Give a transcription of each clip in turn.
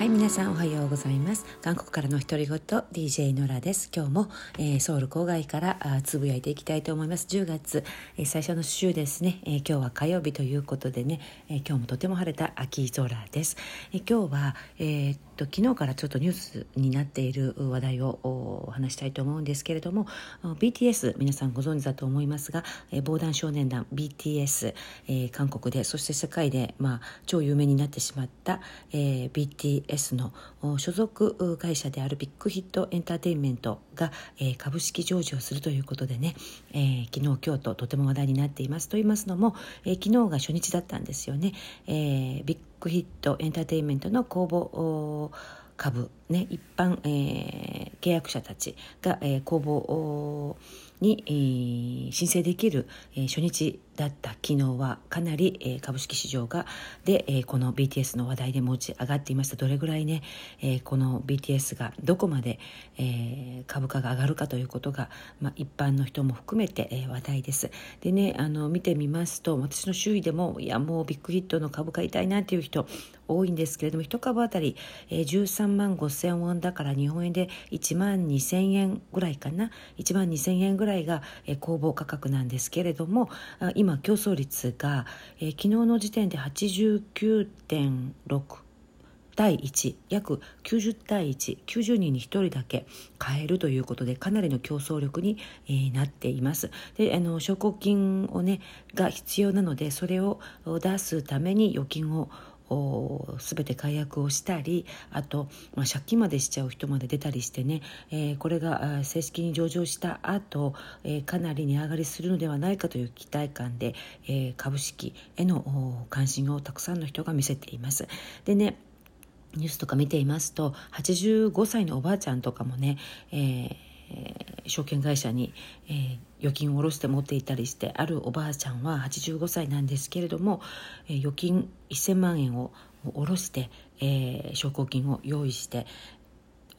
はい皆さんおはようございます。韓国からの独り言 DJ ノラです。今日も、えー、ソウル郊外からあつぶやいていきたいと思います。10月、えー、最初の週ですね、えー、今日は火曜日ということでね、え今日もとても晴れた秋空です、え今日はえー、っと昨日からちょっとニュースになっている話題をお話したいと思うんですけれども BTS 皆さんご存知だと思いますが、え防弾少年団 BTS、え韓国でそして世界でまあ超有名になってしまった、え BTS S の所属会社であるビッグヒットエンターテインメントが、えー、株式上場するということでね、えー、昨日今日ととても話題になっていますと言いますのも、えー、昨日が初日だったんですよね、えビッグヒットエンターテインメントの公募株、ね、一般、え契約者たちが、え公募に、えー、申請できる、えー、初日だった昨日はかなり、えー、株式市場がで、えー、この BTS の話題で持ち上がっていました。どれぐらいね、えー、この BTS がどこまで、え、株価が上がるかということが、まあ、一般の人も含めて、え、話題です。でねあの見てみますと私の周囲でもいやもうビッグヒットの株買いたいなっていう人多いんですけれども1株当たり、えー、13万5千ウォンだから日本円で1万2千円ぐらいかな。1万2千円ぐらいが、え、公募価格なんですけれども今今競争率が、えー、昨日の時点で89.6対1約90対190人に1人だけ買えるということでかなりの競争力に、えー、なっています。であの証拠金をねが必要なのでそれを出すために預金を全て解約をしたりあと、まあ、借金までしちゃう人まで出たりしてね、えー、これが正式に上場した後、えー、かなり値上がりするのではないかという期待感で、えー、株式への関心をたくさんの人が見せています。でねニュースとか見ていますと85歳のおばあちゃんとかもね、えー、証券会社に、えー、預金を下ろして持っていたりしてあるおばあちゃんは85歳なんですけれども、えー、預金1000万円を下ろして、えー、証拠金を用意して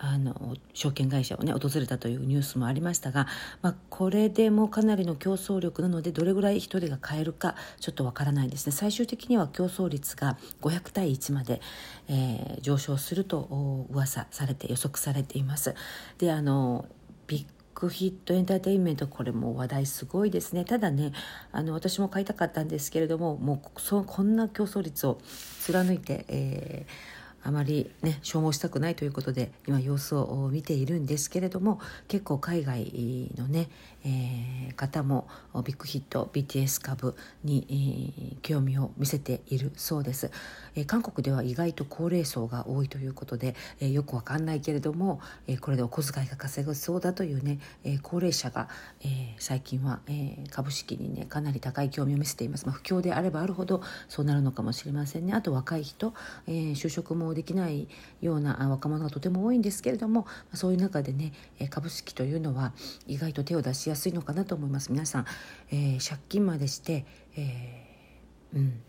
あの証券会社をね訪れたというニュースもありましたが、まあ、これでもかなりの競争力なのでどれぐらい人手が買えるかちょっとわからないですね。最終的には競争率が500対1まで、えー、上昇すると噂されて予測されています。であのビッヒットエンターテインメントこれも話題すごいですね。ただねあの私も買いたかったんですけれどももうそこんな競争率を貫いて、えーあまりね消耗したくないということで今様子を見ているんですけれども結構海外のね、えー、方もビッグヒット BTS 株に、えー、興味を見せているそうです、えー、韓国では意外と高齢層が多いということで、えー、よくわかんないけれども、えー、これでお小遣いが稼ぐそうだというね、えー、高齢者が、えー、最近は、えー、株式にねかなり高い興味を見せています、まあ、不況であればあるほどそうなるのかもしれませんね。あと若い人、えー、就職もできないような若者がとても多いんですけれどもそういう中でね株式というのは意外と手を出しやすいのかなと思います。皆さん、えー、借金までして、えー、うん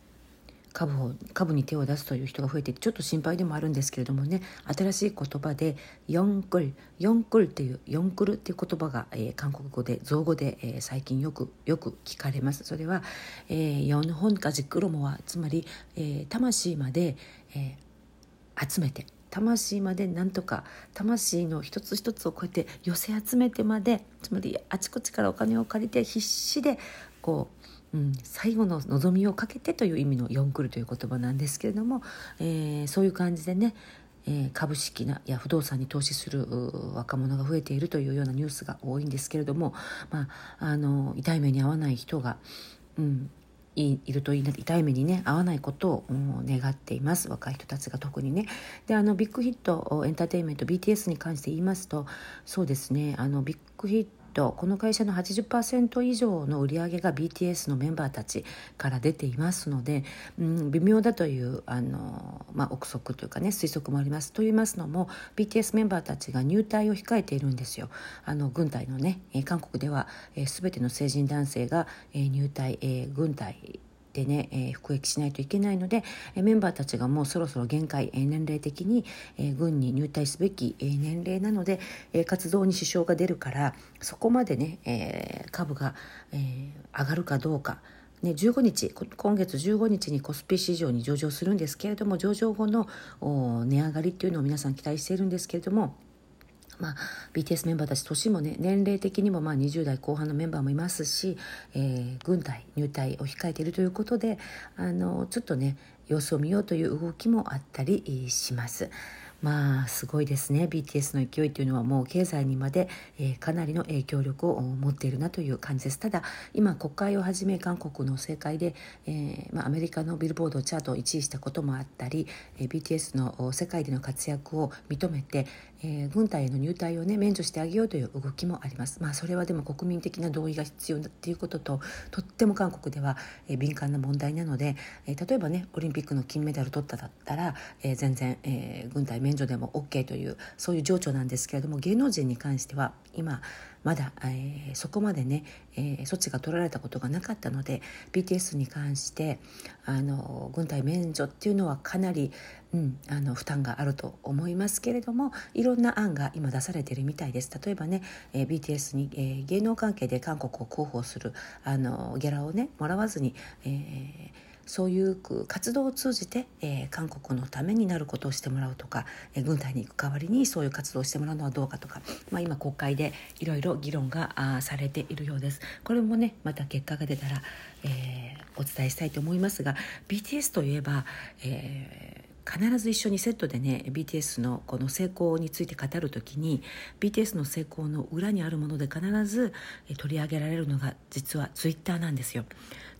株を株に手を出すという人が増えてちょっと心配でもあるんですけれどもね新しい言葉で「ヨンクル」「ヨンクル」っていう「ヨンクル」っていう言葉が、えー、韓国語で造語で、えー、最近よくよく聞かれます。それは「えー、ヨンホンカジクロモは」つまり、えー、魂まで、えー、集めて魂までなんとか魂の一つ一つをこうやって寄せ集めてまでつまりあちこちからお金を借りて必死でこう、うん、最後の望みをかけてという意味の「ヨンクル」という言葉なんですけれども、えー、そういう感じでねえー、株式なや不動産に投資する若者が増えているというようなニュースが多いんですけれども、まあ、あの痛い目に遭わない人が、うん、いいるといいな痛い目にね合わないことを願っています。若い人たちが特にね。であのビッグヒットエンターテインメント BTS に関して言いますとそうですねあのビッグヒットこの会社の80%以上の売り上げが BTS のメンバーたちから出ていますので、うん、微妙だというあの、まあ、憶測というかね推測もあります。と言いますのも BTS メンバーたちが入隊を控えているんですよ。あの軍隊のね韓国では、えー、全ての成人男性が、えー、入隊、えー、軍隊でね、えー、服役しないといけないので、えー、メンバーたちがもうそろそろ限界、えー、年齢的に、えー、軍に入隊すべき、えー、年齢なので、えー、活動に支障が出るからそこまでね、えー、株が、えー、上がるかどうか。ね、15日今月15日にコスピ市場に上場するんですけれども上場後の値上がりっていうのを皆さん期待しているんですけれどもまあ、BTS メンバーたち年もね年齢的にもまあ20代後半のメンバーもいますし、えー、軍隊入隊を控えているということであのちょっとね様子を見ようという動きもあったりします。まあすごいですね BTS の勢いというのはもう経済にまで、えー、かなりの影響力を持っているなという感じですただ今国会をはじめ韓国の政界で、えーまあ、アメリカのビルボードチャートを1位したこともあったり、えー、BTS の世界での活躍を認めて、えー、軍隊への入隊をね免除してあげようという動きもあります。まあそれはでも国民的な同意が必要だっていうことととっても韓国では、えー、敏感な問題なので、えー、例えばねオリンピックの金メダル取っただったら、えー、全然、えー、軍隊免除でも OK というそういう情緒なんですけれども芸能人に関しては今まだ、えー、そこまでね、えー、措置が取られたことがなかったので BTS に関してあの軍隊免除っていうのはかなり、うん、あの負担があると思いますけれどもいろんな案が今出されているみたいです。例えばね、えー、BTS に、えー、芸能関係で韓国を広報するあのギャラをねもらわずに、えーそういう活動を通じて、えー、韓国のためになることをしてもらうとか、えー、軍隊に行く代わりにそういう活動をしてもらうのはどうかとか、まあ、今国会でいろいろ議論があされているようです。これもねまた結果が出たら、えー、お伝えしたいと思いますが BTS といえば、えー必ず一緒にセットでね BTS のこの成功について語る時に BTS の成功の裏にあるもので必ず取り上げられるのが実はツイッターなんですよ。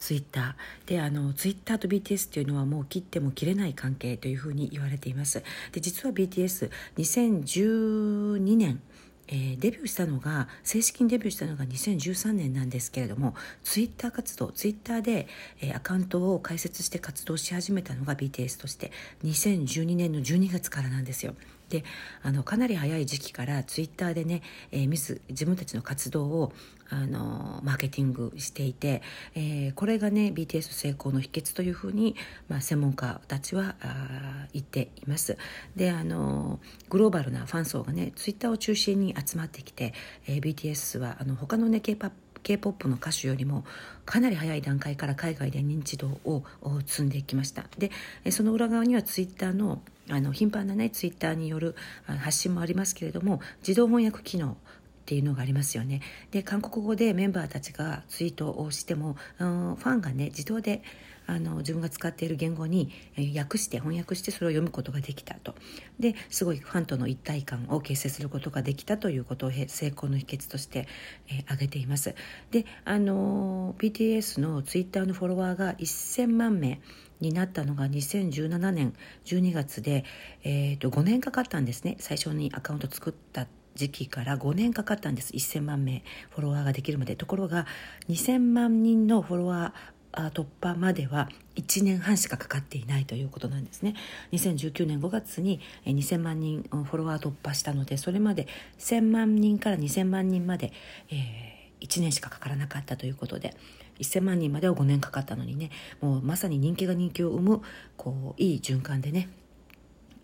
ツイッターであのツイッターと BTS っていうのはもう切っても切れない関係というふうに言われていますで実は BTS2012 年えー、デビューしたのが正式にデビューしたのが2013年なんですけれどもツイッター活動ツイッターで、えー、アカウントを開設して活動し始めたのが BTS として2012年の12月からなんですよ。であのかなり早い時期からツイッターでね、えー、ミス自分たちの活動をあのマーケティングしていて、えー、これがね BTS 成功の秘訣というふうに、まあ、専門家たちはあ言っています。であのグローバルなファン層がねツイッターを中心に集まってきて、えー、BTS はあの他のね K-POP K-POP の歌手よりもかなり早い段階から海外で認知度を積んでいきました。でその裏側にはツイッターのあの頻繁なねツイッターによる発信もありますけれども自動翻訳機能っていうのがありますよね。で韓国語でメンバーたちがツイートをしても、ファンがね自動であの自分が使っている言語に訳して翻訳してそれを読むことができたと。ですごいファンとの一体感を形成することができたということを成功の秘訣として、えー、挙げています。であの BTS のツイッターのフォロワーが1000万名になったのが2017年12月で、えー、と5年かかったんですね。最初にアカウント作った時期から5年かかったんです。1000万名フォロワーができるまで。ところが2000万人のフォロワー突破までは1年半しかかかっていないということなんですね。2019年5月に2000万人フォロワー突破したのでそれまで1000万人から2000万人まで、えー、1年しかかからなかったということで1000万人までは5年かかったのにねもうまさに人気が人気を生むこういい循環でね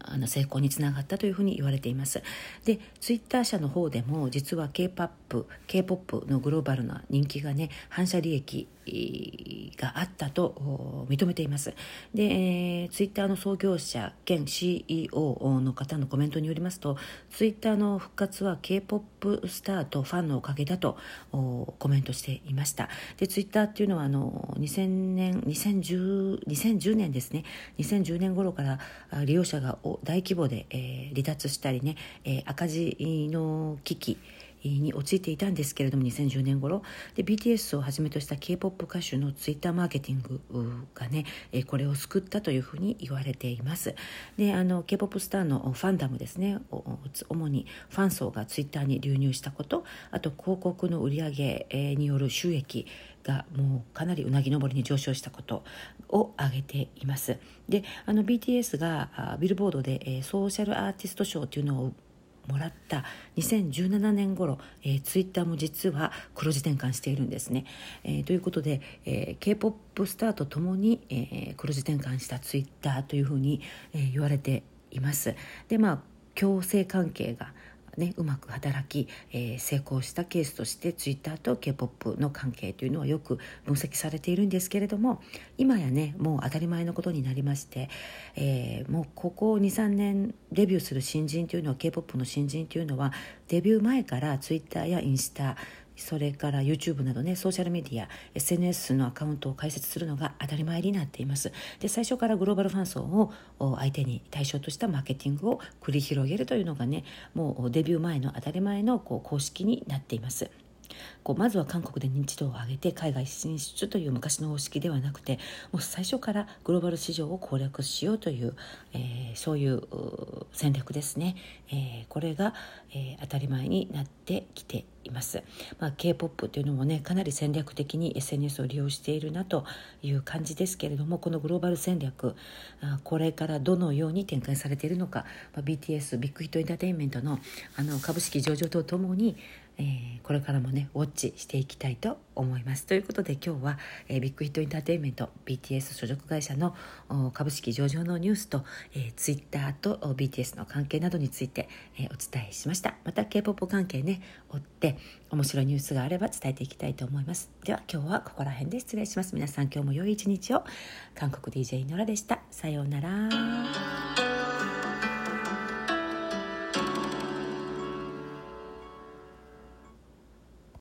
あの成功につながったというふうに言われています。でツイッター社の方でも実は K-POP K-POP のグローバルな人気がね反射利益があったと認めています。で、えー、ツイッターの創業者兼 CEO の方のコメントによりますとツイッターの復活は K-POP スターとファンのおかげだとコメントしていました。でツイッターっていうのはあの2000年2010 2010年ですね。2010年頃から利用者が大規模で、えー、離脱したりね、えー、赤字の危機に陥っていたんですけれども2010年頃で BTS をはじめとした k p o p 歌手のツイッターマーケティングがねこれを救ったというふうに言われています。であの k p o p スターのファンダムですね。主にファン層がツイッターに流入したこと。あと広告の売り上げによる収益がもうかなりうなぎ登りに上昇したことを挙げています。であの BTS がビルボードでソーシャルアーティスト賞というのをもらった2017年頃、えー、ツイッターも実は黒字転換しているんですね。えー、ということで、えー、k p o p スターとともに、えー、黒字転換したツイッターというふうに、えー、言われています。でまあ共生関係がね、うまく働き、えー、成功したケースとしてツイッターと k p o p の関係というのはよく分析されているんですけれども今やねもう当たり前のことになりまして、えー、もうここ23年デビューする新人というのは k p o p の新人というのはデビュー前からツイッターやインスタそれから YouTube などねソーシャルメディア SNS のアカウントを開設するのが当たり前になっています。で最初からグローバルファン層を相手に対象としたマーケティングを繰り広げるというのがねもうデビュー前の当たり前のこう公式になっています。こうまずは韓国で認知度を上げて海外進出という昔の方式ではなくてもう最初からグローバル市場を攻略しようという、えー、そういう戦略ですね、えー、これが、えー、当たり前になってきています、まあ、k p o p というのもねかなり戦略的に SNS を利用しているなという感じですけれどもこのグローバル戦略これからどのように展開されているのか、まあ、BTS ビッグヒットエンターテインメントのあの株式上場とともにえー、これからもねウォッチしていきたいと思います。ということで今日は、えー、ビッグヒットエンターテインメント BTS 所属会社の株式上場のニュースと、えー、ツイッターと BTS の関係などについて、えー、お伝えしました。また K-POP 関係ね追って面白いニュースがあれば伝えていきたいと思います。では今日はここら辺で失礼します。皆さん今日も良い一日を。韓国 DJ ノラでした。さようなら。